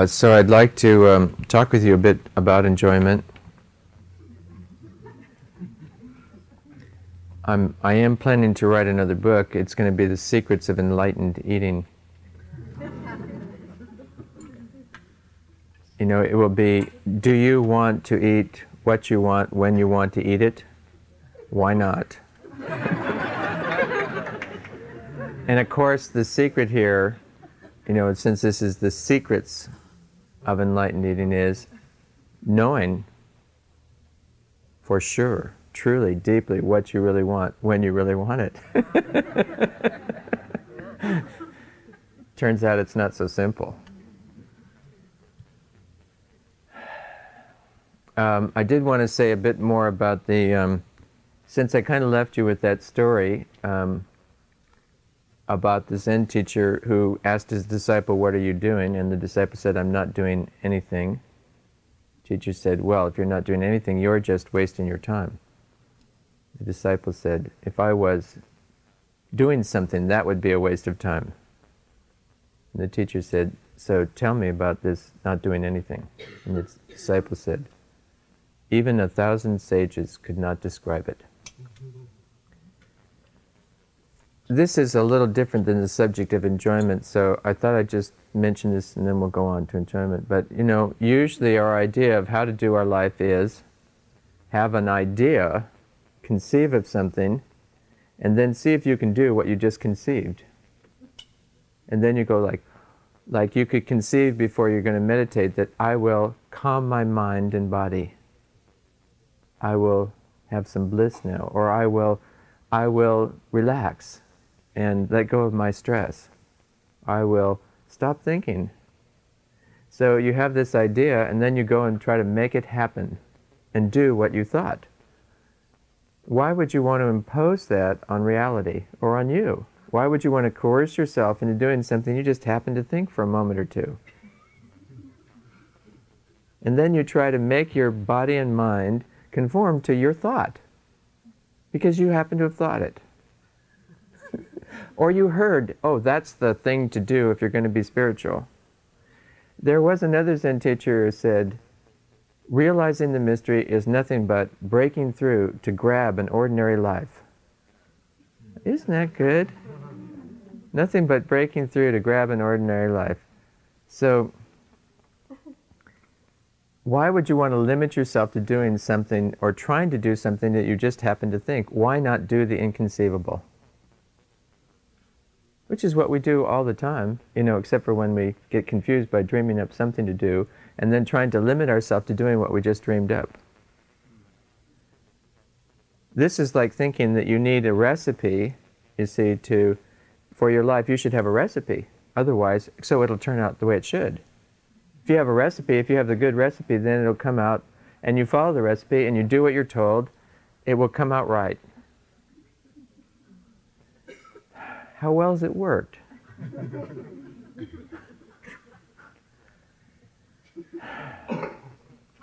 Uh, so I'd like to um, talk with you a bit about enjoyment. I'm, I am planning to write another book. It's going to be The Secrets of Enlightened Eating. you know, it will be Do you want to eat what you want when you want to eat it? Why not? and of course, the secret here, you know, since this is the secrets of enlightened eating is knowing for sure, truly, deeply what you really want when you really want it. Turns out it's not so simple. Um, I did want to say a bit more about the, um, since I kind of left you with that story, um, about the Zen teacher who asked his disciple, What are you doing? And the disciple said, I'm not doing anything. Teacher said, Well, if you're not doing anything, you're just wasting your time. The disciple said, If I was doing something, that would be a waste of time. And the teacher said, So tell me about this not doing anything. And the disciple said, Even a thousand sages could not describe it this is a little different than the subject of enjoyment, so I thought I'd just mention this and then we'll go on to enjoyment. But you know, usually our idea of how to do our life is have an idea, conceive of something, and then see if you can do what you just conceived. And then you go like, like you could conceive before you're going to meditate that I will calm my mind and body. I will have some bliss now, or I will, I will relax and let go of my stress. I will stop thinking. So you have this idea, and then you go and try to make it happen and do what you thought. Why would you want to impose that on reality or on you? Why would you want to coerce yourself into doing something you just happened to think for a moment or two? And then you try to make your body and mind conform to your thought because you happen to have thought it. Or you heard, oh, that's the thing to do if you're going to be spiritual. There was another Zen teacher who said, realizing the mystery is nothing but breaking through to grab an ordinary life. Isn't that good? Nothing but breaking through to grab an ordinary life. So, why would you want to limit yourself to doing something or trying to do something that you just happen to think? Why not do the inconceivable? Which is what we do all the time, you know, except for when we get confused by dreaming up something to do and then trying to limit ourselves to doing what we just dreamed up. This is like thinking that you need a recipe, you see, to for your life. You should have a recipe. Otherwise, so it'll turn out the way it should. If you have a recipe, if you have the good recipe, then it'll come out and you follow the recipe and you do what you're told, it will come out right. How well has it worked?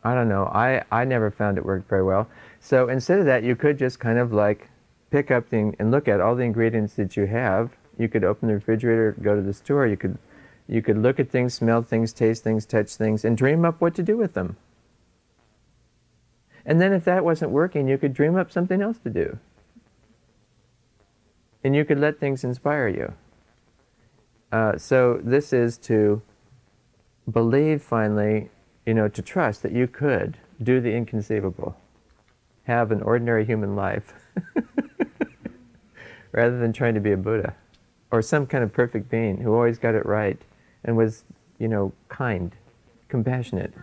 I don't know. I, I never found it worked very well. So instead of that, you could just kind of like pick up the, and look at all the ingredients that you have. You could open the refrigerator, go to the store. You could, you could look at things, smell things, taste things, touch things, and dream up what to do with them. And then if that wasn't working, you could dream up something else to do and you could let things inspire you. Uh, so this is to believe finally, you know, to trust that you could do the inconceivable, have an ordinary human life, rather than trying to be a Buddha or some kind of perfect being who always got it right and was, you know, kind, compassionate.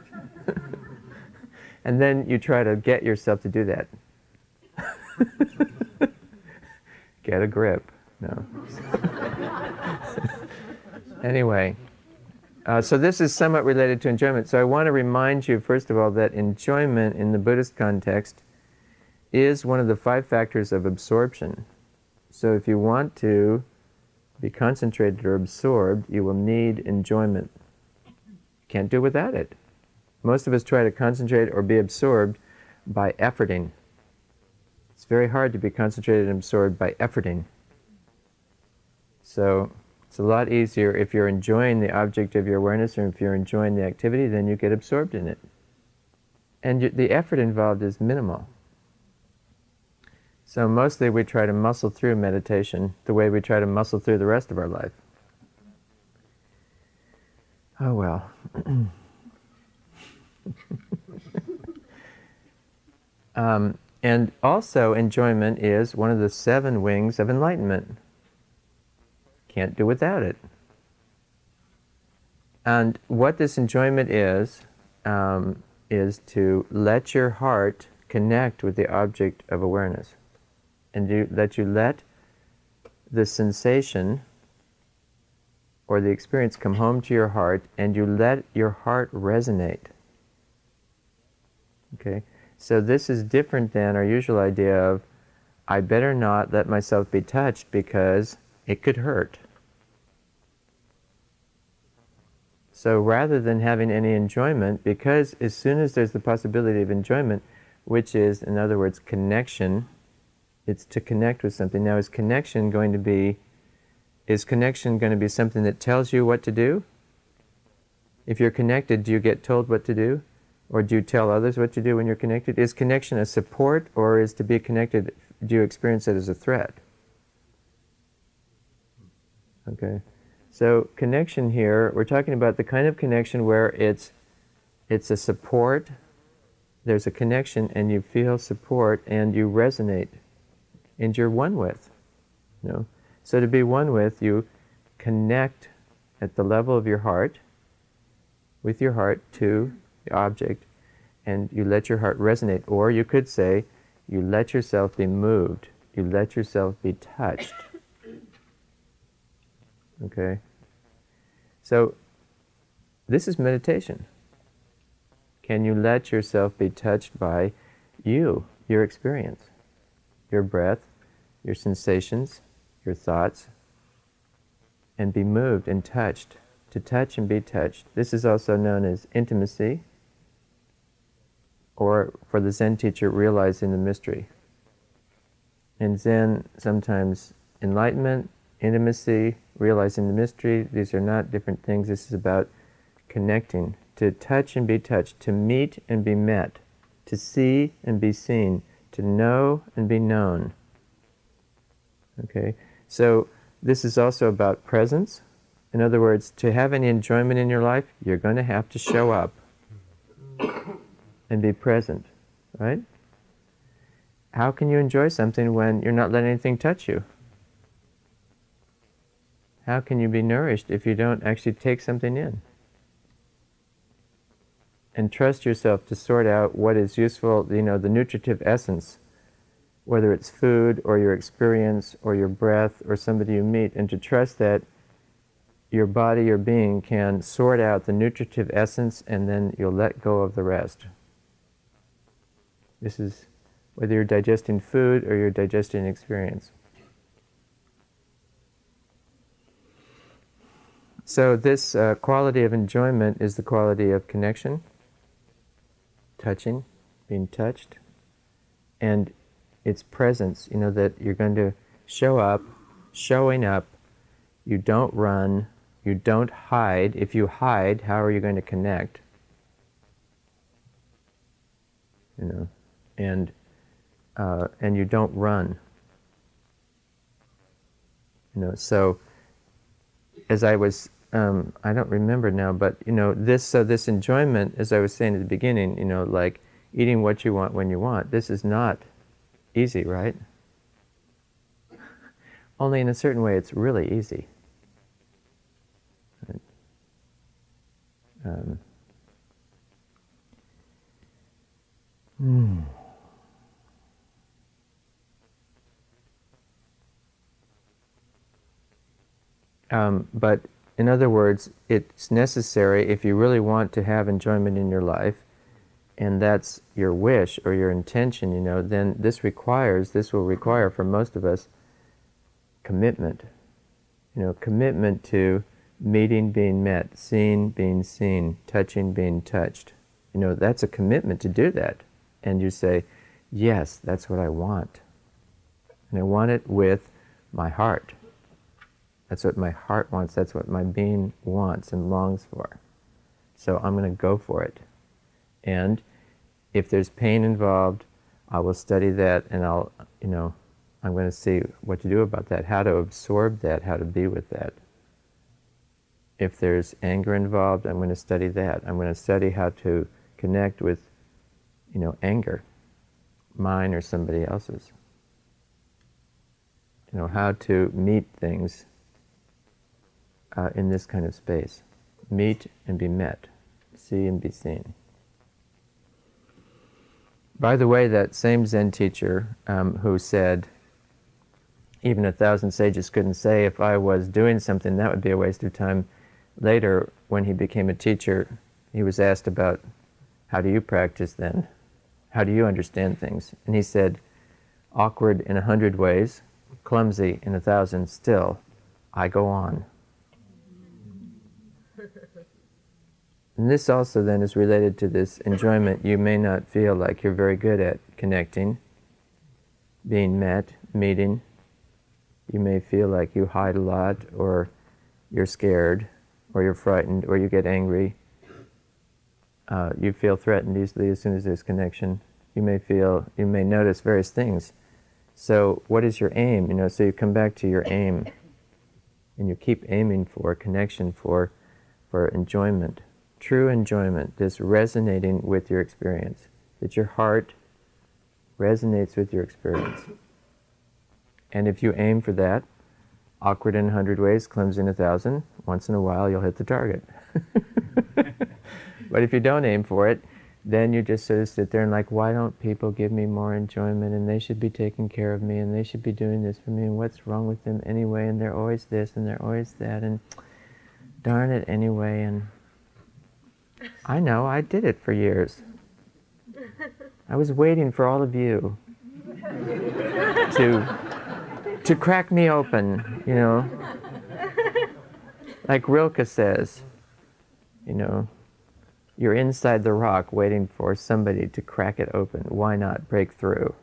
and then you try to get yourself to do that. Get a grip. No. anyway, uh, so this is somewhat related to enjoyment. So I want to remind you, first of all, that enjoyment in the Buddhist context is one of the five factors of absorption. So if you want to be concentrated or absorbed, you will need enjoyment. Can't do without it. Most of us try to concentrate or be absorbed by efforting. It's very hard to be concentrated and absorbed by efforting. So It's a lot easier if you're enjoying the object of your awareness or if you're enjoying the activity, then you get absorbed in it. And the effort involved is minimal. So mostly we try to muscle through meditation the way we try to muscle through the rest of our life. Oh well. um, and also, enjoyment is one of the seven wings of enlightenment. Can't do without it. And what this enjoyment is, um, is to let your heart connect with the object of awareness. And you, that you let the sensation or the experience come home to your heart and you let your heart resonate. Okay? So this is different than our usual idea of I better not let myself be touched because it could hurt. So rather than having any enjoyment, because as soon as there's the possibility of enjoyment, which is, in other words, connection, it's to connect with something. Now, is connection going to be, is connection going to be something that tells you what to do? If you're connected, do you get told what to do? Or do you tell others what to do when you're connected? Is connection a support, or is to be connected, do you experience it as a threat? Okay. So connection here, we're talking about the kind of connection where it's it's a support, there's a connection and you feel support and you resonate and you're one with. You know? So to be one with, you connect at the level of your heart, with your heart to the object, and you let your heart resonate. Or you could say, you let yourself be moved, you let yourself be touched. Okay? So, this is meditation. Can you let yourself be touched by you, your experience, your breath, your sensations, your thoughts, and be moved and touched? To touch and be touched. This is also known as intimacy, or for the Zen teacher, realizing the mystery. In Zen, sometimes enlightenment, intimacy, realizing the mystery, these are not different things. This is about connecting, to touch and be touched, to meet and be met, to see and be seen, to know and be known. Okay? So, this is also about presence. In other words, to have any enjoyment in your life, you're going to have to show up and be present, right? How can you enjoy something when you're not letting anything touch you? How can you be nourished if you don't actually take something in? And trust yourself to sort out what is useful, you know, the nutritive essence, whether it's food or your experience or your breath or somebody you meet, and to trust that your body, your being can sort out the nutritive essence and then you'll let go of the rest. This is whether you're digesting food or you're digesting experience. So, this uh, quality of enjoyment is the quality of connection, touching, being touched, and its presence. You know, that you're going to show up, showing up, you don't run, you don't hide. If you hide, how are you going to connect? You know, and uh, and you don't run. You know, so as I was, um, I don't remember now, but you know, this so this enjoyment, as I was saying at the beginning, you know, like eating what you want when you want. This is not easy, right? Only in a certain way, it's really easy. Um, hmm. Um, but in other words, it's necessary if you really want to have enjoyment in your life, and that's your wish or your intention, you know, then this requires, this will require for most of us commitment. You know, commitment to meeting being met, seeing being seen, touching being touched. You know, that's a commitment to do that. And you say, yes, that's what I want. And I want it with my heart. That's what my heart wants. That's what my being wants and longs for. So I'm going to go for it. And if there's pain involved, I will study that and I'll, you know, I'm going to see what to do about that, how to absorb that, how to be with that. If there's anger involved, I'm going to study that. I'm going to study how to connect with, you know, anger, mine or somebody else's. You know, how to meet things uh, in this kind of space. Meet and be met, see and be seen. By the way, that same Zen teacher um, who said, even a thousand sages couldn't say if I was doing something that would be a waste of time. Later, when he became a teacher, he was asked about how do you practice then? How do you understand things? And he said, awkward in a hundred ways, clumsy in a thousand, still, I go on. And this also then is related to this enjoyment. You may not feel like you're very good at connecting, being met, meeting, you may feel like you hide a lot, or you're scared, or you're frightened, or you get angry. Uh, you feel threatened easily as soon as there's connection. You may feel, you may notice various things. So, what is your aim? You know, so you come back to your aim, and you keep aiming for connection, for, for enjoyment, true enjoyment, this resonating with your experience, that your heart resonates with your experience. And if you aim for that, awkward in a hundred ways, clumsy in a thousand, once in a while you'll hit the target. but if you don't aim for it, then you just sort of sit there and like, why don't people give me more enjoyment? And they should be taking care of me, and they should be doing this for me. And what's wrong with them anyway? And they're always this, and they're always that, and darn it anyway. And I know I did it for years. I was waiting for all of you to to crack me open, you know. Like Rilke says, you know, you're inside the rock waiting for somebody to crack it open. Why not break through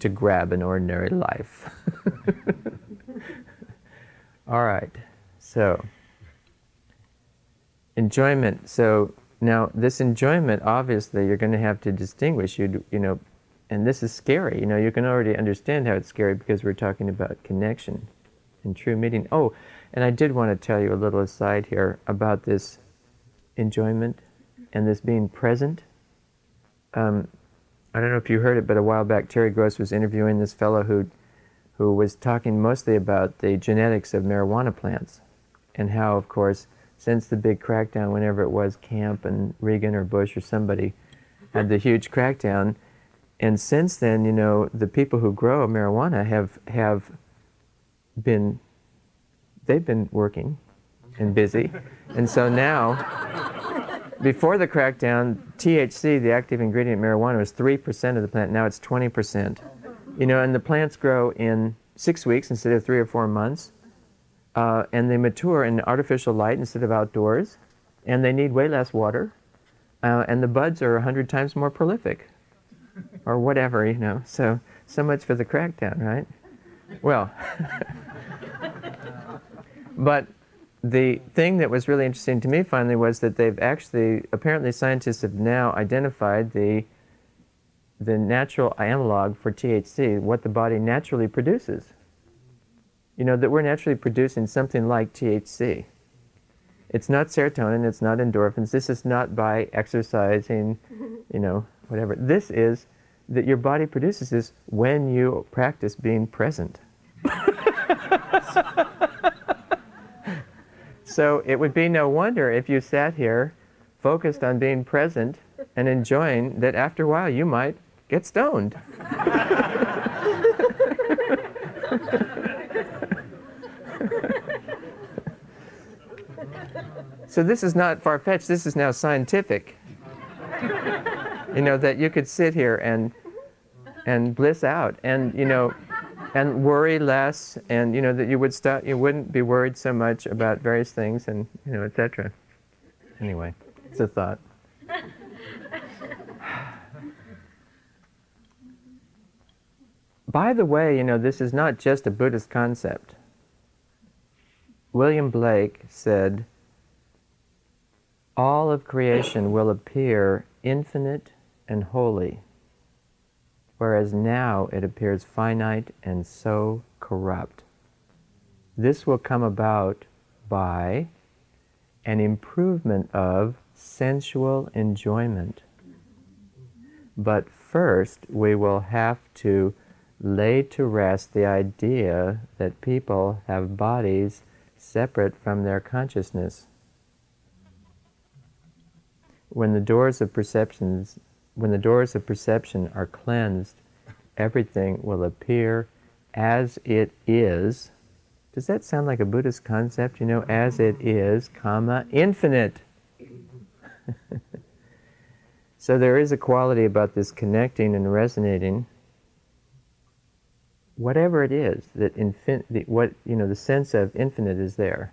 to grab an ordinary life? All right, so enjoyment. So now, this enjoyment, obviously, you're going to have to distinguish. You, you know, and this is scary. You know, you can already understand how it's scary because we're talking about connection and true meeting. Oh, and I did want to tell you a little aside here about this enjoyment and this being present. Um, I don't know if you heard it, but a while back, Terry Gross was interviewing this fellow who, who was talking mostly about the genetics of marijuana plants and how, of course, since the big crackdown, whenever it was Camp and Reagan or Bush or somebody had the huge crackdown, and since then, you know, the people who grow marijuana have have been they've been working and busy, and so now. Before the crackdown, THC, the active ingredient in marijuana, was 3% of the plant. Now it's 20%. You know, and the plants grow in six weeks instead of three or four months. Uh, and they mature in artificial light instead of outdoors. And they need way less water. Uh, and the buds are 100 times more prolific or whatever, you know. So, so much for the crackdown, right? Well, but the thing that was really interesting to me finally was that they've actually, apparently, scientists have now identified the the natural analog for THC, what the body naturally produces. You know, that we're naturally producing something like THC. It's not serotonin, it's not endorphins. This is not by exercising, you know, whatever. This is that your body produces this when you practice being present. so it would be no wonder if you sat here focused on being present and enjoying that after a while you might get stoned. so this is not far fetched, this is now scientific. You know, that you could sit here and and bliss out and you know and worry less and you know that you would stop you wouldn't be worried so much about various things and you know etc anyway it's a thought. By the way you know this is not just a buddhist concept. William Blake said, All of creation will appear infinite and holy, whereas now it appears finite and so corrupt. This will come about by an improvement of sensual enjoyment. But first, we will have to lay to rest the idea that people have bodies separate from their consciousness. When the doors of perceptions when the doors of perception are cleansed, everything will appear as it is. Does that sound like a Buddhist concept? You know, as it is, comma, infinite. so there is a quality about this connecting and resonating. Whatever it is that infin- the, what you know, the sense of infinite is there.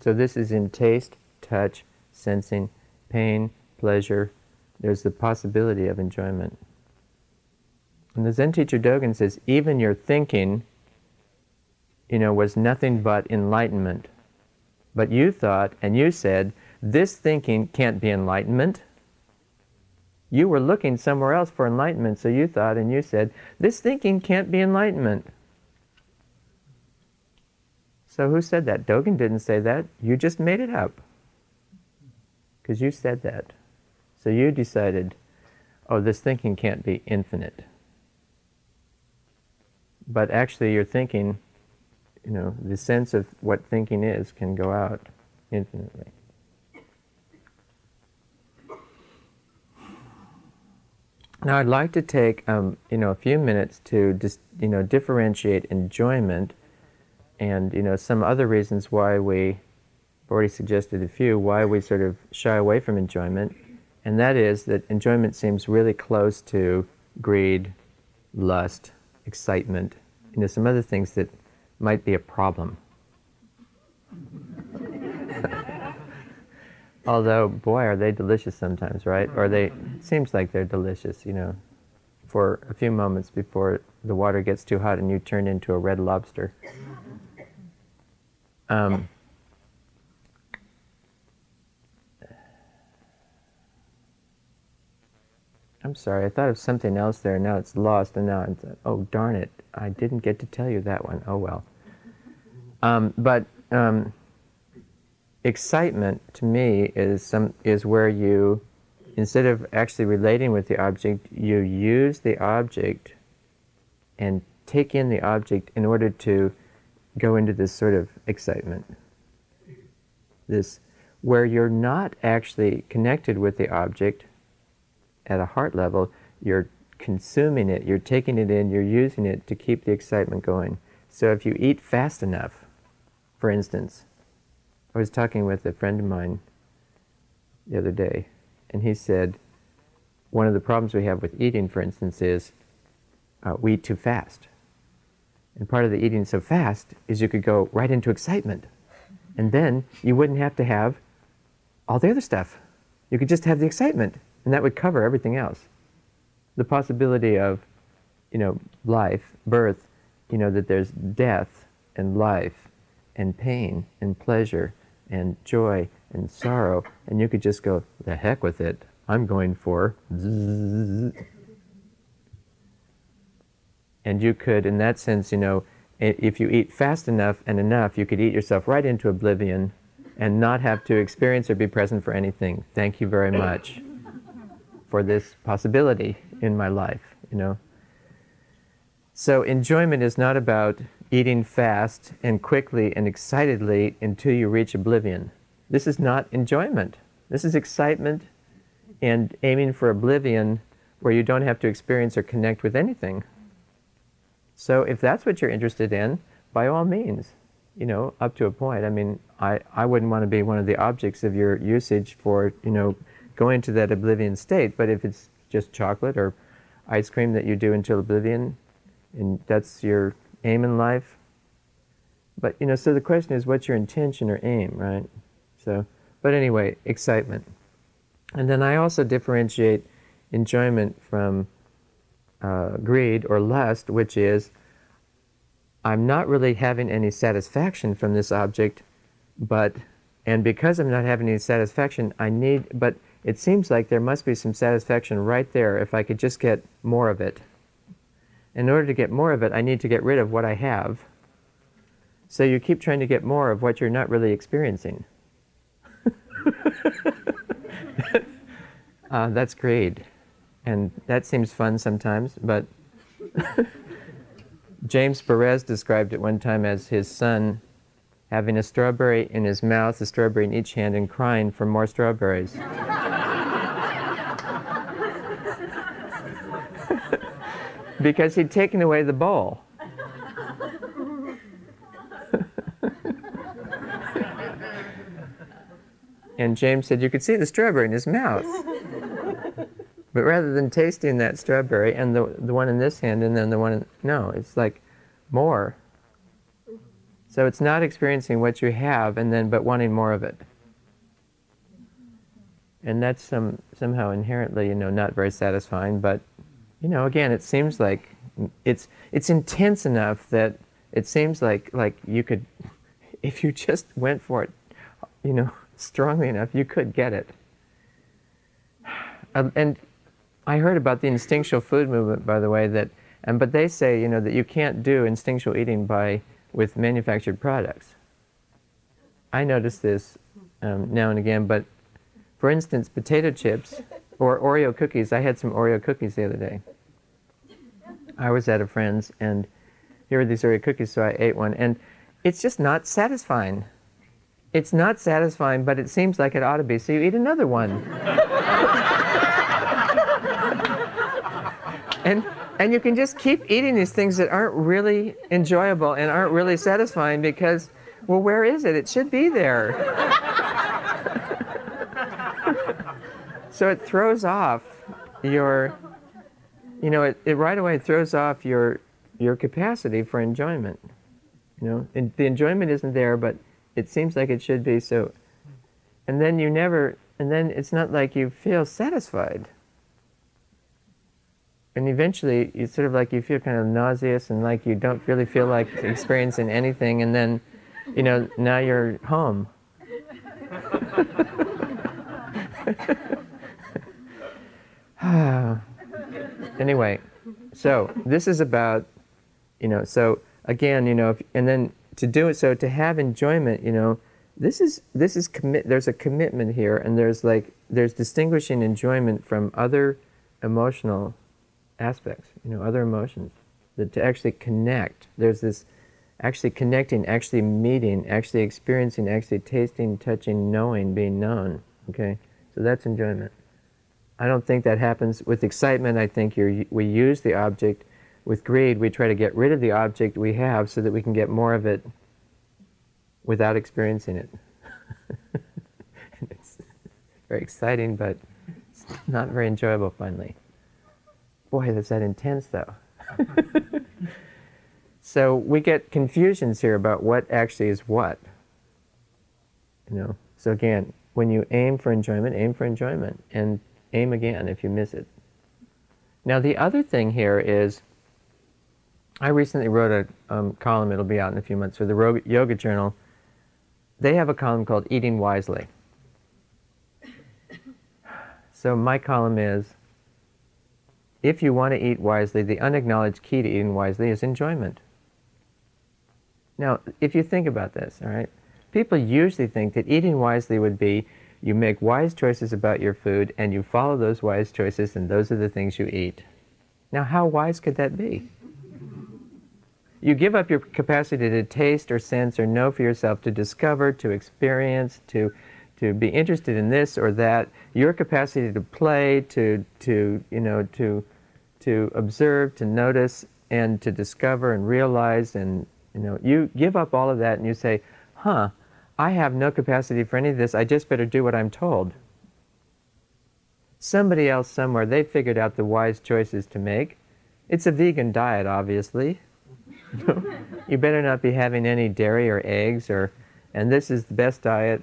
So this is in taste, touch, sensing, pain, pleasure. There's the possibility of enjoyment. And the Zen teacher Dogen says, even your thinking, you know, was nothing but enlightenment. But you thought and you said, this thinking can't be enlightenment. You were looking somewhere else for enlightenment, so you thought and you said, This thinking can't be enlightenment. So who said that? Dogen didn't say that. You just made it up. Because you said that. So you decided, oh, this thinking can't be infinite. But actually, your thinking, you know, the sense of what thinking is can go out infinitely. Now, I'd like to take um, you know a few minutes to just you know differentiate enjoyment, and you know some other reasons why we have already suggested a few why we sort of shy away from enjoyment, and that is that enjoyment seems really close to greed, lust, excitement, you know some other things that might be a problem. Although, boy, are they delicious sometimes, right? Or they seems like they're delicious, you know, for a few moments before the water gets too hot and you turn into a red lobster. Um, I'm sorry, I thought of something else there. Now it's lost, and now it's oh darn it! I didn't get to tell you that one. Oh well. Um, but um, excitement to me is some is where you instead of actually relating with the object you use the object and take in the object in order to go into this sort of excitement this where you're not actually connected with the object at a heart level you're consuming it you're taking it in you're using it to keep the excitement going so if you eat fast enough for instance I was talking with a friend of mine the other day, and he said one of the problems we have with eating, for instance, is uh, we eat too fast. And part of the eating so fast is you could go right into excitement, and then you wouldn't have to have all the other stuff. You could just have the excitement, and that would cover everything else. The possibility of, you know, life, birth, you know, that there's death and life and pain and pleasure and joy and sorrow, and you could just go, the heck with it. I'm going for. Zzz. And you could, in that sense, you know, if you eat fast enough and enough, you could eat yourself right into oblivion and not have to experience or be present for anything. Thank you very much for this possibility in my life, you know. So enjoyment is not about eating fast and quickly and excitedly until you reach oblivion. This is not enjoyment. This is excitement and aiming for oblivion where you don't have to experience or connect with anything. So if that's what you're interested in, by all means, you know, up to a point. I mean, I, I wouldn't want to be one of the objects of your usage for, you know, going to that oblivion state. But if it's just chocolate or ice cream that you do until oblivion, and that's your aim in life. But you know, so the question is, what's your intention or aim, right? So, but anyway, excitement, and then I also differentiate enjoyment from uh, greed or lust, which is I'm not really having any satisfaction from this object, but, and because I'm not having any satisfaction, I need, but it seems like there must be some satisfaction right there if I could just get more of it. In order to get more of it, I need to get rid of what I have. So you keep trying to get more of what you're not really experiencing. uh, that's greed. And that seems fun sometimes, but James Baraz described it one time as his son having a strawberry in his mouth, a strawberry in each hand, and crying for more strawberries. because he'd taken away the bowl. and James said you could see the strawberry in his mouth. But rather than tasting that strawberry and the, the one in this hand and then the one in, no, it's like more. So it's not experiencing what you have and then but wanting more of it. And that's some, somehow inherently, you know, not very satisfying, but you know, again, it seems like it's it's intense enough that it seems like like you could if you just went for it, you know, strongly enough, you could get it. And I heard about the instinctual food movement, by the way, that, and, but they say, you know, that you can't do instinctual eating by, with manufactured products. I notice this um, now and again, but for instance, potato chips or Oreo cookies. I had some Oreo cookies the other day. I was at a friend's, and here were these Oreo cookies, so I ate one, and it's just not satisfying. It's not satisfying, but it seems like it ought to be, so you eat another one. and and you can just keep eating these things that aren't really enjoyable and aren't really satisfying because well where is it it should be there so it throws off your you know it, it right away throws off your your capacity for enjoyment you know? And the enjoyment isn't there but it seems like it should be so and then you never and then it's not like you feel satisfied. And eventually you sort of like you feel kind of nauseous and like you don't really feel like experiencing anything and then you know now you're home anyway so this is about you know so again you know if, and then to do it so to have enjoyment you know this is this is commit there's a commitment here and there's like there's distinguishing enjoyment from other emotional aspects, you know, other emotions. That to actually connect, there's this actually connecting, actually meeting, actually experiencing, actually tasting, touching, knowing, being known. Okay, so that's enjoyment. I don't think that happens with excitement. I think we use the object. With greed, we try to get rid of the object we have so that we can get more of it without experiencing it. it's very exciting, but it's not very enjoyable finally. Boy, that's that intense though. so we get confusions here about what actually is what. You know. So again, when you aim for enjoyment, aim for enjoyment, and aim again if you miss it. Now the other thing here is, I recently wrote a um, column. It'll be out in a few months for the Yoga Journal. They have a column called "Eating Wisely." So my column is if you want to eat wisely, the unacknowledged key to eating wisely is enjoyment. Now, if you think about this, all right, people usually think that eating wisely would be you make wise choices about your food and you follow those wise choices and those are the things you eat. Now, how wise could that be? You give up your capacity to taste or sense or know for yourself, to discover, to experience, to, to be interested in this or that, your capacity to play, to, to, you know, to to observe, to notice, and to discover and realize. And you know, you give up all of that and you say, "Huh, I have no capacity for any of this. I just better do what I'm told." Somebody else somewhere they figured out the wise choices to make. It's a vegan diet, obviously. you better not be having any dairy or eggs or and this is the best diet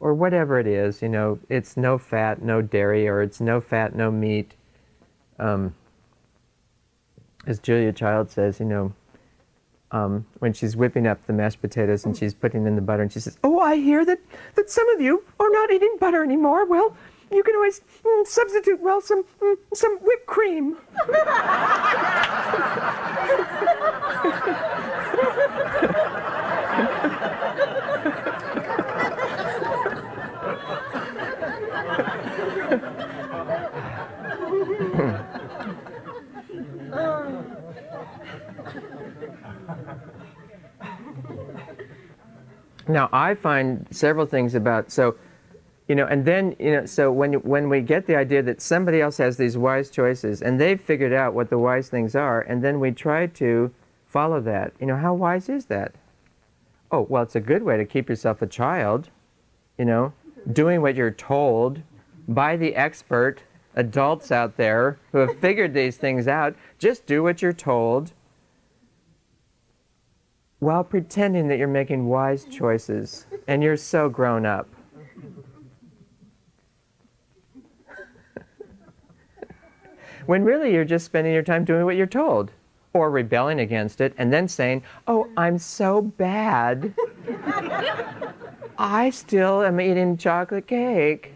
or whatever it is you know it's no fat no dairy or it's no fat no meat um, as Julia Child says, you know, um, when she's whipping up the mashed potatoes and she's putting in the butter, and she says, "Oh, I hear that that some of you are not eating butter anymore. Well, you can always mm, substitute well some mm, some whipped cream." now I find several things about so you know and then you know so when when we get the idea that somebody else has these wise choices and they've figured out what the wise things are and then we try to follow that you know how wise is that? Oh well it's a good way to keep yourself a child you know doing what you're told by the expert adults out there who have figured these things out. Just do what you're told while pretending that you're making wise choices and you're so grown up. when really you're just spending your time doing what you're told or rebelling against it and then saying, Oh, I'm so bad. I still am eating chocolate cake.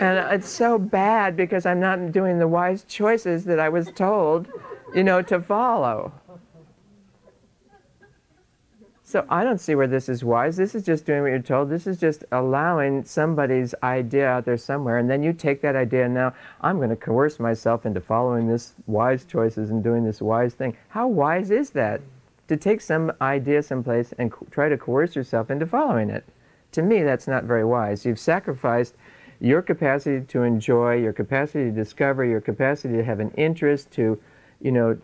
And it's so bad because I'm not doing the wise choices that I was told, you know, to follow. So I don't see where this is wise. This is just doing what you're told. This is just allowing somebody's idea out there somewhere, and then you take that idea and now I'm going to coerce myself into following this wise choices and doing this wise thing. How wise is that? To take some idea someplace and co- try to coerce yourself into following it. To me, that's not very wise. You've sacrificed your capacity to enjoy, your capacity to discover, your capacity to have an interest, to, you know,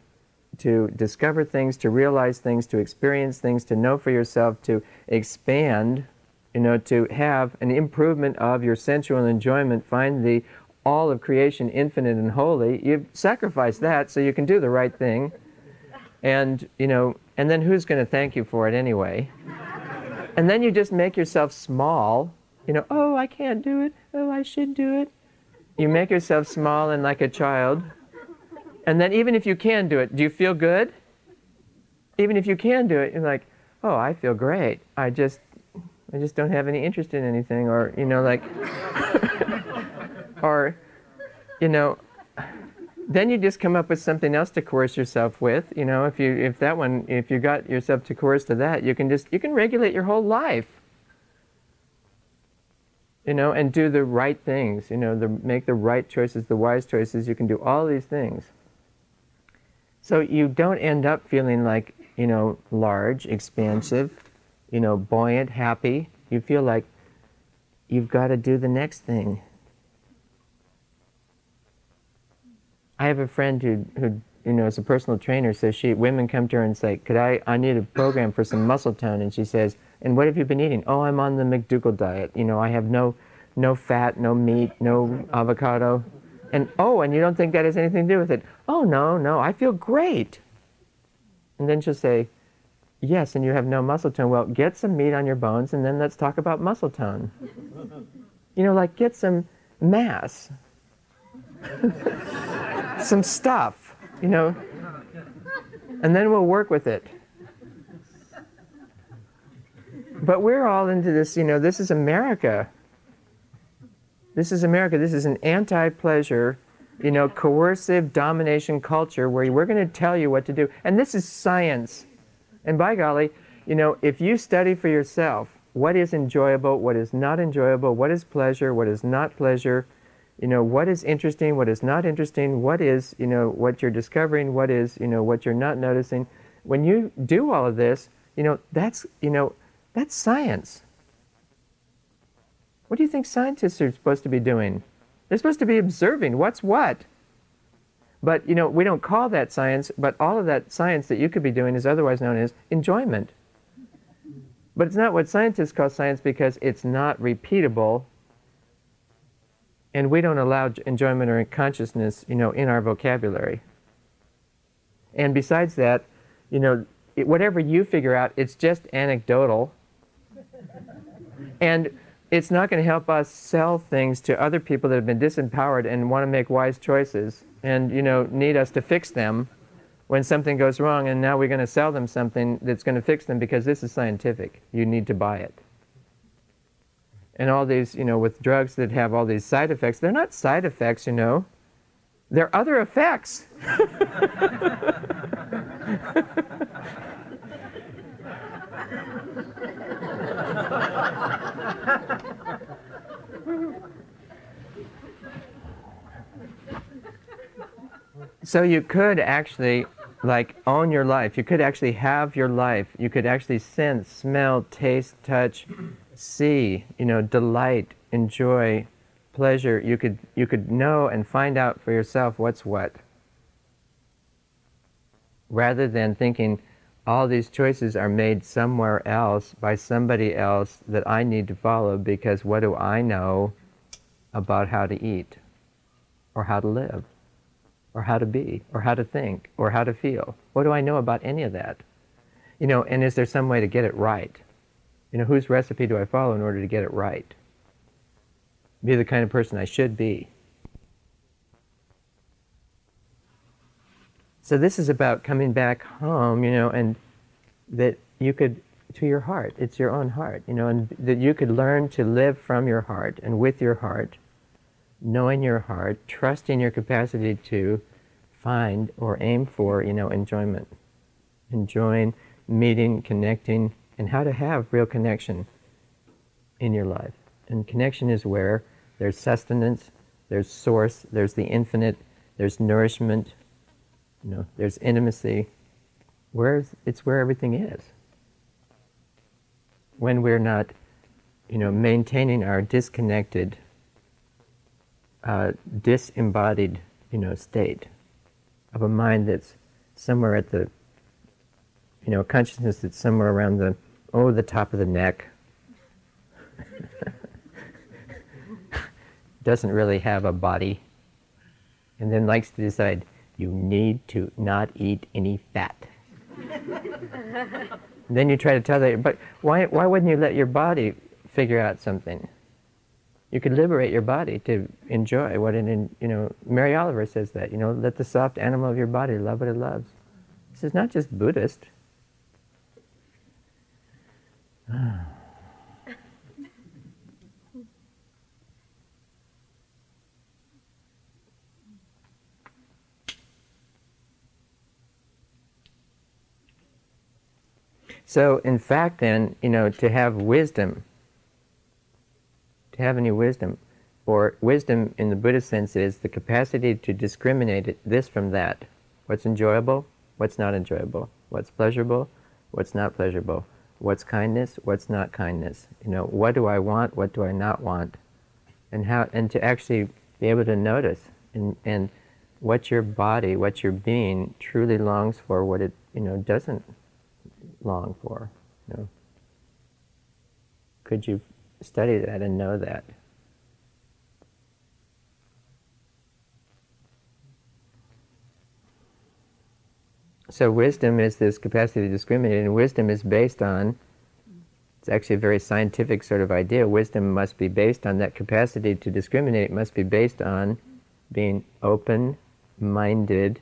to discover things, to realize things, to experience things, to know for yourself, to expand, you know, to have an improvement of your sensual enjoyment, find the all of creation infinite and holy. You've sacrificed that so you can do the right thing. And, you know, and then who's going to thank you for it anyway? and then you just make yourself small, you know, oh, I can't do it. Oh, I should do it. You make yourself small and like a child and then even if you can do it, do you feel good? Even if you can do it, you're like, oh, I feel great. I just, I just don't have any interest in anything, or you know, like, or, you know, then you just come up with something else to coerce yourself with. You know, if you if that one if you got yourself to coerce to that, you can just you can regulate your whole life. You know, and do the right things. You know, the, make the right choices, the wise choices. You can do all these things. So you don't end up feeling like, you know, large, expansive, you know, buoyant, happy. You feel like you've got to do the next thing. I have a friend who, who you know, is a personal trainer, so she women come to her and say, "Could I? I need a program for some muscle tone." And she says, "And what have you been eating?" "Oh, I'm on the McDougall diet. You know, I have no, no fat, no meat, no avocado." And oh, and you don't think that has anything to do with it? Oh, no, no, I feel great. And then she'll say, Yes, and you have no muscle tone. Well, get some meat on your bones and then let's talk about muscle tone. you know, like get some mass, some stuff, you know, and then we'll work with it. But we're all into this, you know, this is America. This is America. This is an anti pleasure, you know, coercive domination culture where we're going to tell you what to do. And this is science. And by golly, you know, if you study for yourself what is enjoyable, what is not enjoyable, what is pleasure, what is not pleasure, you know, what is interesting, what is not interesting, what is, you know, what you're discovering, what is, you know, what you're not noticing. When you do all of this, you know, that's, you know, that's science. What do you think scientists are supposed to be doing? They're supposed to be observing what's what. But, you know, we don't call that science, but all of that science that you could be doing is otherwise known as enjoyment. But it's not what scientists call science because it's not repeatable and we don't allow enjoyment or consciousness, you know, in our vocabulary. And besides that, you know, whatever you figure out, it's just anecdotal. and it's not going to help us sell things to other people that have been disempowered and want to make wise choices and you know need us to fix them when something goes wrong and now we're going to sell them something that's going to fix them because this is scientific. You need to buy it. And all these, you know, with drugs that have all these side effects, they're not side effects, you know. They're other effects. so you could actually like own your life. You could actually have your life. You could actually sense, smell, taste, touch, see, you know, delight, enjoy, pleasure. You could you could know and find out for yourself what's what. Rather than thinking all these choices are made somewhere else by somebody else that I need to follow because what do I know about how to eat or how to live? Or how to be, or how to think, or how to feel? What do I know about any of that? You know, and is there some way to get it right? You know, whose recipe do I follow in order to get it right? Be the kind of person I should be. So this is about coming back home, you know, and that you could to your heart. It's your own heart, you know, and that you could learn to live from your heart and with your heart knowing your heart, trusting your capacity to find or aim for, you know, enjoyment. Enjoying, meeting, connecting, and how to have real connection in your life. And connection is where there's sustenance, there's source, there's the infinite, there's nourishment, you know, there's intimacy. Where's it's where everything is. When we're not, you know, maintaining our disconnected uh, disembodied, you know, state of a mind that's somewhere at the, you know, consciousness that's somewhere around the, oh, the top of the neck. Doesn't really have a body. And then likes to decide, you need to not eat any fat. then you try to tell that, but why, why wouldn't you let your body figure out something? You can liberate your body to enjoy what in, you know, Mary Oliver says that, you know, let the soft animal of your body love what it loves. This is not just Buddhist. So, in fact, then, you know, to have wisdom to have any wisdom. Or wisdom in the Buddhist sense is the capacity to discriminate this from that. What's enjoyable, what's not enjoyable, what's pleasurable, what's not pleasurable, what's kindness, what's not kindness. You know, what do I want, what do I not want? And how and to actually be able to notice and, and what your body, what your being truly longs for, what it you know doesn't long for. You know. Could you study that and know that. So wisdom is this capacity to discriminate, and wisdom is based on. It's actually a very scientific sort of idea. Wisdom must be based on that capacity to discriminate. It must be based on being open-minded,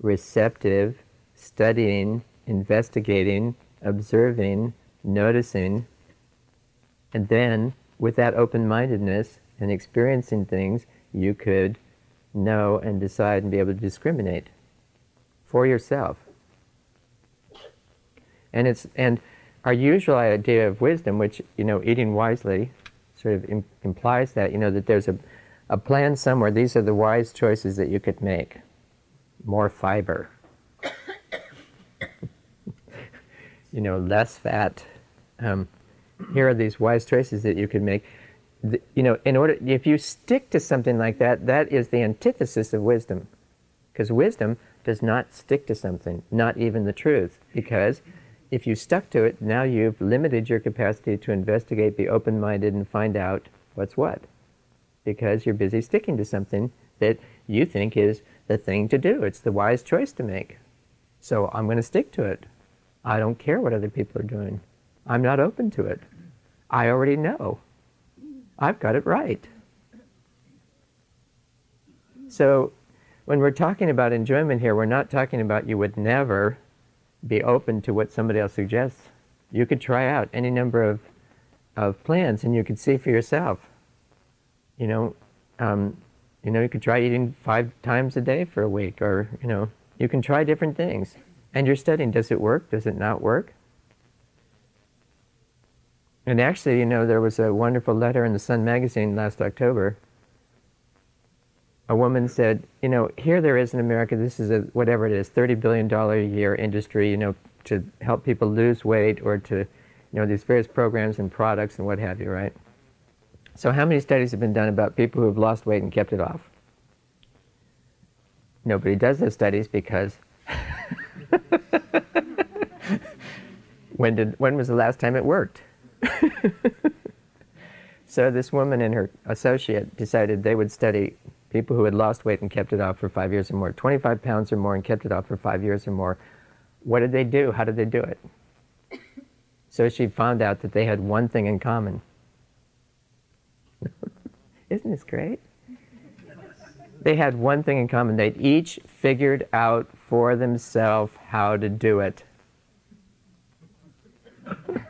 receptive, studying, investigating, observing, noticing, and then, with that open mindedness and experiencing things, you could know and decide and be able to discriminate for yourself. And it's and our usual idea of wisdom, which you know, eating wisely, sort of Im- implies that you know that there's a a plan somewhere. These are the wise choices that you could make. More fiber. you know, less fat. Um, here are these wise choices that you can make. The, you know, in order, if you stick to something like that, that is the antithesis of wisdom. Because wisdom does not stick to something, not even the truth. Because if you stuck to it, now you've limited your capacity to investigate, be open minded, and find out what's what. Because you're busy sticking to something that you think is the thing to do. It's the wise choice to make. So I'm going to stick to it. I don't care what other people are doing. I'm not open to it. I already know. I've got it right. So when we're talking about enjoyment here, we're not talking about you would never be open to what somebody else suggests. You could try out any number of, of plans and you could see for yourself. You know, um, you know, you could try eating five times a day for a week, or you know, you can try different things. And you're studying, does it work? Does it not work? And actually, you know, there was a wonderful letter in the Sun magazine last October. A woman said, you know, here there is in America, this is a, whatever it is, $30 billion a year industry, you know, to help people lose weight or to, you know, these various programs and products and what have you, right? So how many studies have been done about people who have lost weight and kept it off? Nobody does those studies because when did when was the last time it worked? so this woman and her associate decided they would study people who had lost weight and kept it off for five years or more, 25 pounds or more and kept it off for five years or more. What did they do? How did they do it? So she found out that they had one thing in common. Isn't this great? They had one thing in common. They'd each figured out for themselves how to do it.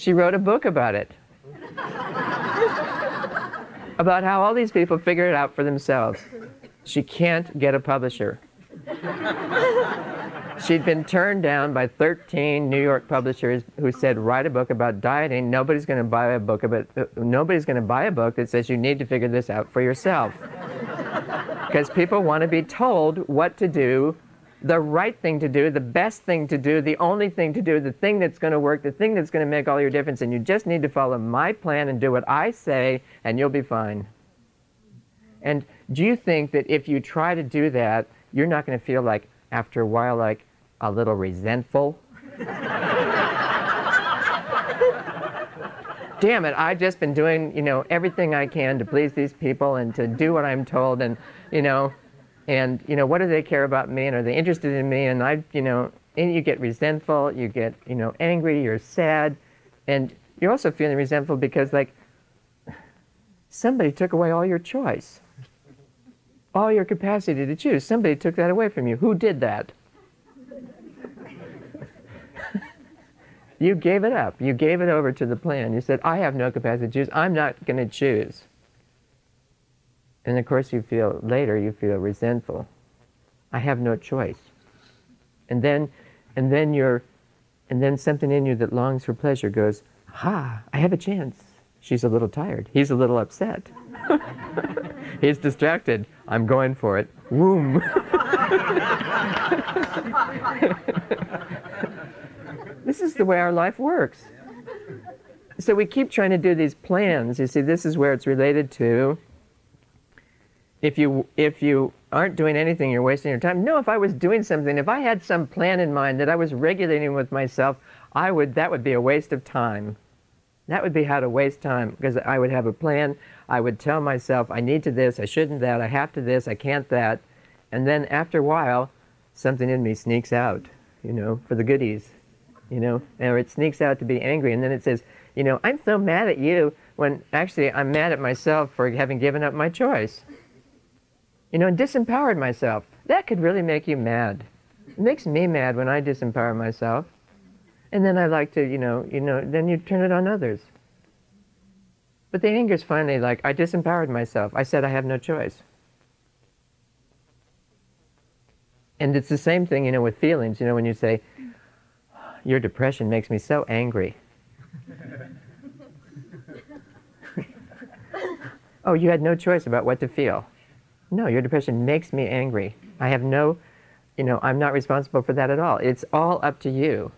she wrote a book about it. about how all these people figure it out for themselves. She can't get a publisher. She'd been turned down by 13 New York publishers who said, "Write a book about dieting." Nobody's going to buy a book about. Uh, nobody's going to buy a book that says you need to figure this out for yourself, because people want to be told what to do, the right thing to do, the best thing to do, the only thing to do, the thing that's going to work, the thing that's going to make all your difference, and you just need to follow my plan and do what I say, and you'll be fine. And do you think that if you try to do that, you're not going to feel like after a while like a little resentful. Damn it, I've just been doing, you know, everything I can to please these people and to do what I'm told and, you know, and, you know, what do they care about me and are they interested in me? And I, you know, and you get resentful, you get, you know, angry, you're sad, and you're also feeling resentful because, like, somebody took away all your choice, all your capacity to choose. Somebody took that away from you. Who did that? You gave it up. You gave it over to the plan. You said, I have no capacity to choose. I'm not going to choose. And of course, you feel later, you feel resentful. I have no choice. And then, and then you're, and then something in you that longs for pleasure goes, Ha, I have a chance. She's a little tired. He's a little upset. He's distracted. I'm going for it. Womb. This is the way our life works. So we keep trying to do these plans. You see, this is where it's related to if you if you aren't doing anything, you're wasting your time. No, if I was doing something, if I had some plan in mind that I was regulating with myself, I would that would be a waste of time. That would be how to waste time because I would have a plan. I would tell myself I need to this, I shouldn't that, I have to this, I can't that. And then after a while, something in me sneaks out, you know, for the goodies you know, or it sneaks out to be angry, and then it says, you know, I'm so mad at you when actually I'm mad at myself for having given up my choice. You know, and disempowered myself. That could really make you mad. It makes me mad when I disempower myself. And then I like to, you know, you know, then you turn it on others. But the anger is finally like, I disempowered myself. I said I have no choice. And it's the same thing, you know, with feelings. You know, when you say, your depression makes me so angry. oh, you had no choice about what to feel. No, your depression makes me angry. I have no, you know, I'm not responsible for that at all. It's all up to you.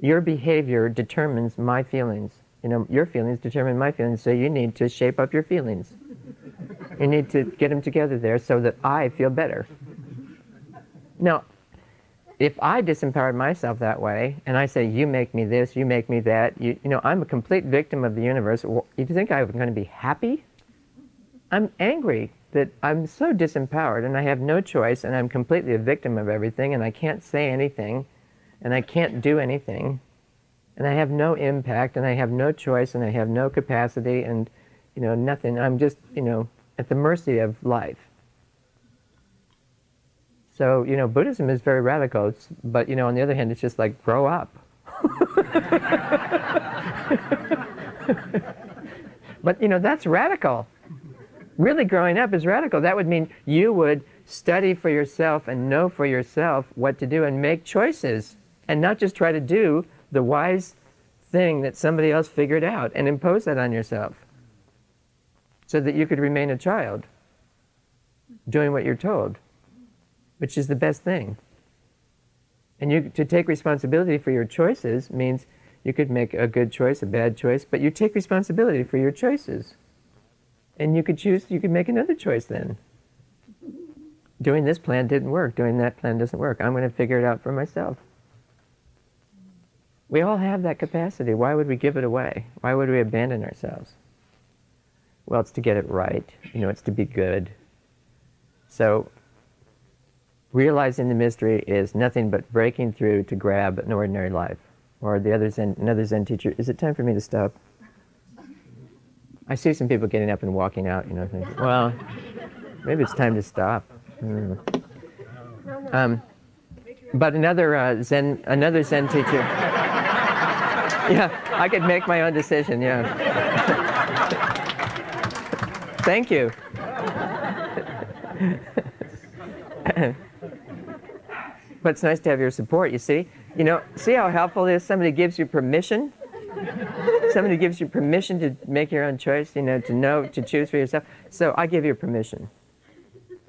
Your behavior determines my feelings. You know, your feelings determine my feelings, so you need to shape up your feelings. You need to get them together there so that I feel better. Now, if I disempowered myself that way, and I say, you make me this, you make me that, you, you know, I'm a complete victim of the universe, well, you think I'm going to be happy? I'm angry that I'm so disempowered and I have no choice and I'm completely a victim of everything and I can't say anything and I can't do anything and I have no impact and I have no choice and I have no capacity and, you know, nothing. I'm just, you know, at the mercy of life. So, you know, Buddhism is very radical, it's, but, you know, on the other hand, it's just like grow up. but, you know, that's radical. Really growing up is radical. That would mean you would study for yourself and know for yourself what to do and make choices and not just try to do the wise thing that somebody else figured out and impose that on yourself so that you could remain a child doing what you're told, which is the best thing. And you, to take responsibility for your choices means you could make a good choice, a bad choice, but you take responsibility for your choices. And you could choose, you could make another choice then. Doing this plan didn't work, doing that plan doesn't work. I'm going to figure it out for myself. We all have that capacity. Why would we give it away? Why would we abandon ourselves? Well, it's to get it right. You know, it's to be good. So, realizing the mystery is nothing but breaking through to grab an ordinary life. Or the other Zen, another Zen teacher, is it time for me to stop? I see some people getting up and walking out, you know, thinking, well, maybe it's time to stop. Mm. Um, but another uh, Zen, another Zen teacher. yeah, I could make my own decision. Yeah. Thank you. but it's nice to have your support. You see, you know, see how helpful it is. Somebody gives you permission. Somebody gives you permission to make your own choice. You know, to know, to choose for yourself. So I give you permission.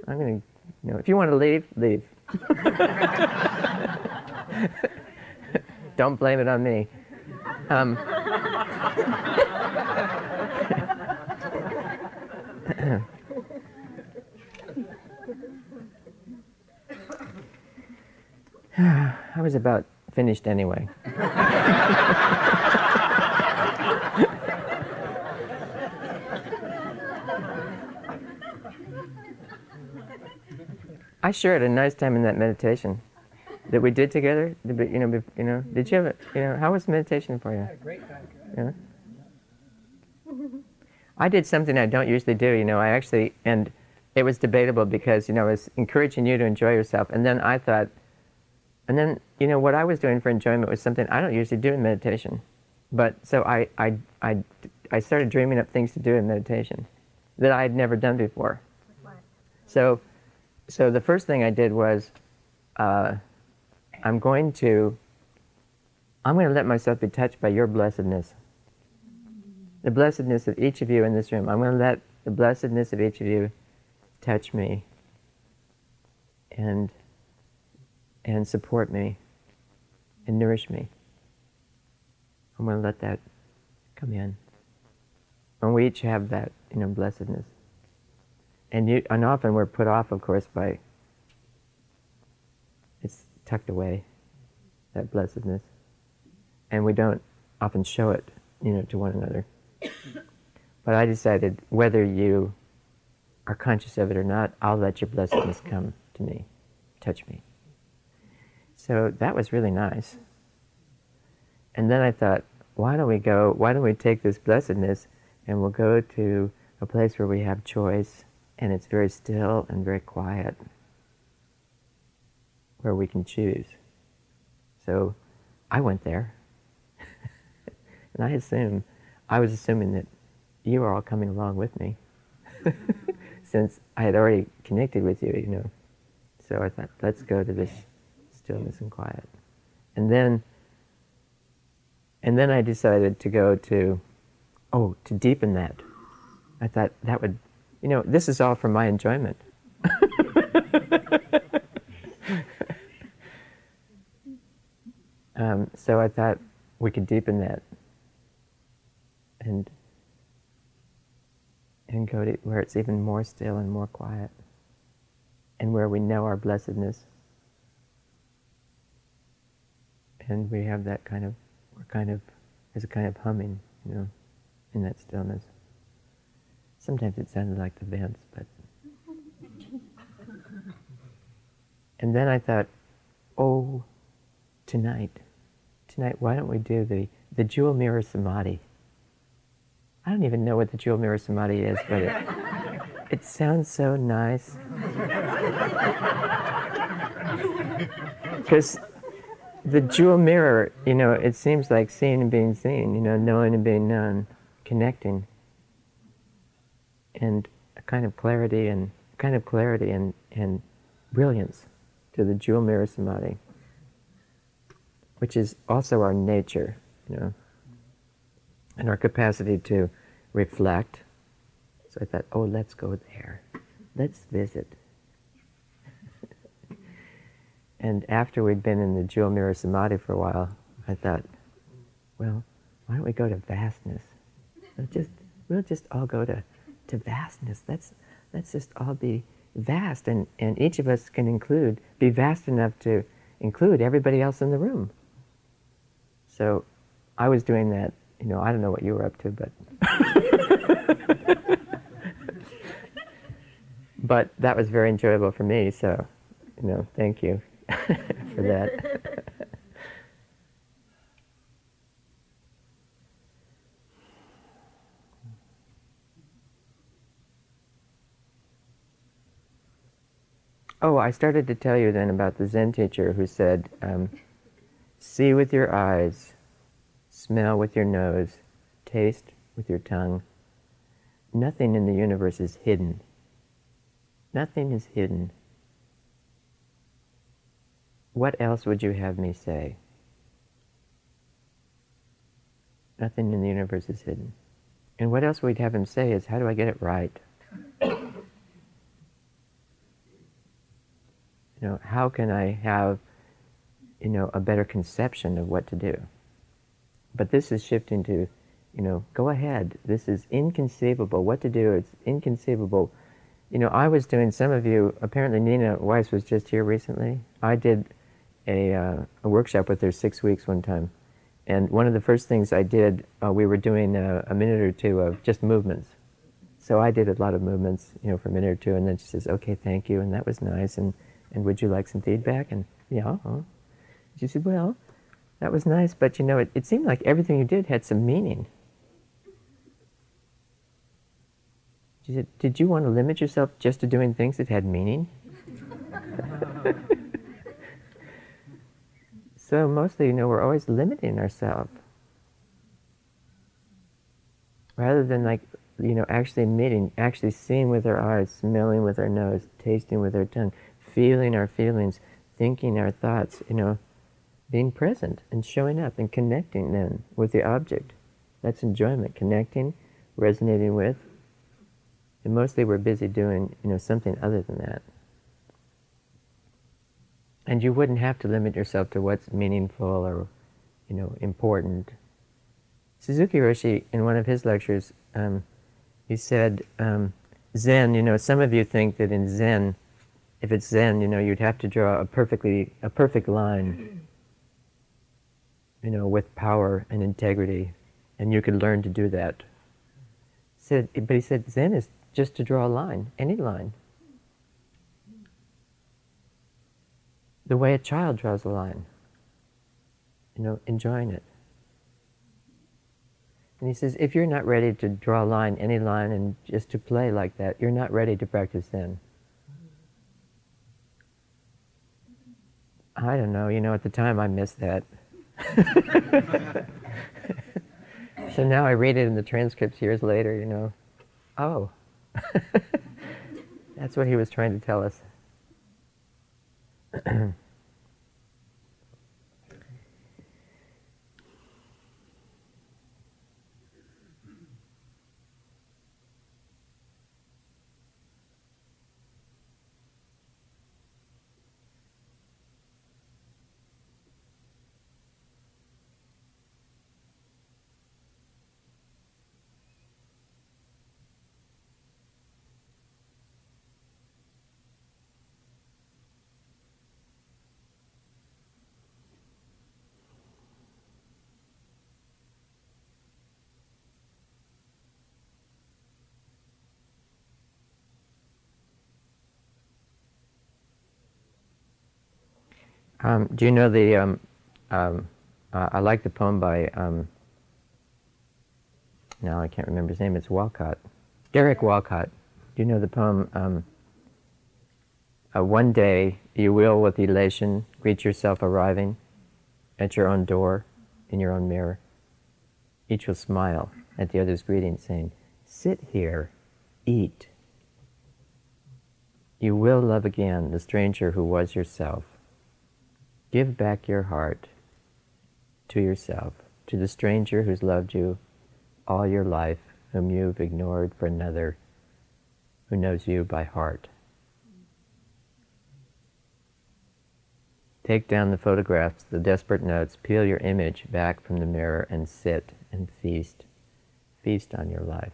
I'm going to, you know, if you want to leave, leave. Don't blame it on me. Um, I was about finished anyway. sure had a nice time in that meditation that we did together. Did, you know, you know, did you have it? You know, how was meditation for you? I had a great time. Yeah. I did something I don't usually do. You know, I actually and it was debatable because you know I was encouraging you to enjoy yourself, and then I thought, and then you know what I was doing for enjoyment was something I don't usually do in meditation, but so I I I, I started dreaming up things to do in meditation that I had never done before. So, so the first thing I did was, uh, I'm going to, I'm going to let myself be touched by your blessedness the blessedness of each of you in this room. I'm going to let the blessedness of each of you touch me and and support me and nourish me. I'm going to let that come in. And we each have that, you know, blessedness. And you, and often we're put off, of course, by it's tucked away, that blessedness, and we don't often show it, you know, to one another. But I decided whether you are conscious of it or not, I'll let your blessedness come to me, touch me. So that was really nice. And then I thought, why don't we go, why don't we take this blessedness and we'll go to a place where we have choice and it's very still and very quiet, where we can choose. So I went there. and I assume I was assuming that you were all coming along with me, since I had already connected with you, you know. So I thought, let's go to this stillness and quiet. And then, and then I decided to go to, oh, to deepen that. I thought that would, you know, this is all for my enjoyment. um, so I thought we could deepen that and and go to where it's even more still and more quiet and where we know our blessedness and we have that kind of we're kind of there's a kind of humming you know in that stillness sometimes it sounded like the vents but and then i thought oh tonight tonight why don't we do the the jewel mirror samadhi I don't even know what the jewel mirror samadhi is, but it, it sounds so nice. Because the jewel mirror, you know, it seems like seeing and being seen, you know, knowing and being known, connecting, and a kind of clarity and kind of clarity and, and brilliance to the jewel mirror samadhi, which is also our nature, you know, and our capacity to reflect. So I thought, oh, let's go there. Let's visit. and after we'd been in the jewel mirror samadhi for a while, I thought, well, why don't we go to vastness? We'll just, we'll just all go to, to vastness. Let's, let's just all be vast, and, and each of us can include, be vast enough to include everybody else in the room. So I was doing that, you know, I don't know what you were up to, but. but that was very enjoyable for me, so, you know, thank you for that. Oh, I started to tell you then about the Zen teacher who said, um, see with your eyes, smell with your nose, taste with your tongue. Nothing in the universe is hidden. Nothing is hidden. What else would you have me say? Nothing in the universe is hidden. And what else we'd have him say is, how do I get it right? Know, how can I have, you know, a better conception of what to do? But this is shifting to, you know, go ahead. This is inconceivable. What to do? It's inconceivable. You know, I was doing. Some of you, apparently, Nina Wise was just here recently. I did a, uh, a workshop with her six weeks one time, and one of the first things I did, uh, we were doing a, a minute or two of just movements. So I did a lot of movements, you know, for a minute or two, and then she says, "Okay, thank you," and that was nice. And and would you like some feedback? And yeah. Huh? She said, well, that was nice, but you know, it, it seemed like everything you did had some meaning. She said, did you want to limit yourself just to doing things that had meaning? so mostly, you know, we're always limiting ourselves. Rather than like, you know, actually meeting, actually seeing with our eyes, smelling with our nose, tasting with our tongue, feeling our feelings, thinking our thoughts, you know, being present and showing up and connecting then with the object. That's enjoyment, connecting, resonating with. And mostly we're busy doing, you know, something other than that. And you wouldn't have to limit yourself to what's meaningful or, you know, important. Suzuki Roshi, in one of his lectures, um, he said, um, Zen, you know, some of you think that in Zen, if it's Zen, you know, you'd have to draw a perfectly a perfect line, you know, with power and integrity, and you could learn to do that. Said, but he said Zen is just to draw a line, any line. The way a child draws a line, you know, enjoying it. And he says, if you're not ready to draw a line, any line, and just to play like that, you're not ready to practice Zen. I don't know. You know, at the time I missed that. so now I read it in the transcripts years later, you know. Oh. That's what he was trying to tell us. Um, do you know the? Um, um, uh, I like the poem by. Um, now I can't remember his name. It's Walcott, Derek Walcott. Do you know the poem? Um, uh, one day you will, with elation, greet yourself arriving at your own door, in your own mirror. Each will smile at the other's greeting, saying, Sit here, eat. You will love again the stranger who was yourself. Give back your heart to yourself, to the stranger who's loved you all your life, whom you've ignored for another who knows you by heart. Take down the photographs, the desperate notes, peel your image back from the mirror and sit and feast. Feast on your life.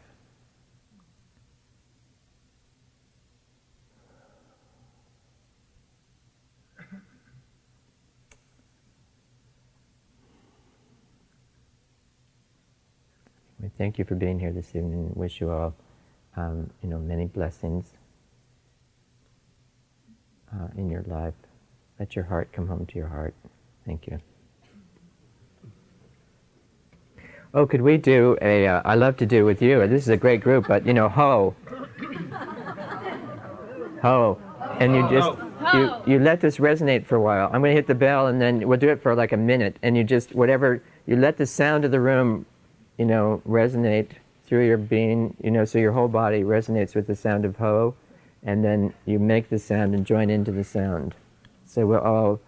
We thank you for being here this evening. Wish you all, um, you know, many blessings uh, in your life. Let your heart come home to your heart. Thank you. Oh, could we do a? Uh, I love to do with you. This is a great group, but you know, ho, ho, and you just you you let this resonate for a while. I'm going to hit the bell, and then we'll do it for like a minute, and you just whatever you let the sound of the room, you know, resonate through your being, you know, so your whole body resonates with the sound of ho, and then you make the sound and join into the sound. So we'll all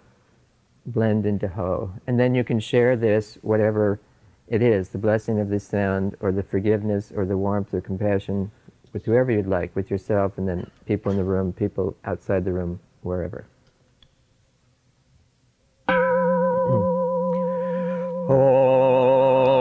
blend into ho, and then you can share this whatever it is the blessing of this sound, or the forgiveness, or the warmth, or compassion with whoever you'd like, with yourself, and then people in the room, people outside the room, wherever. Oh.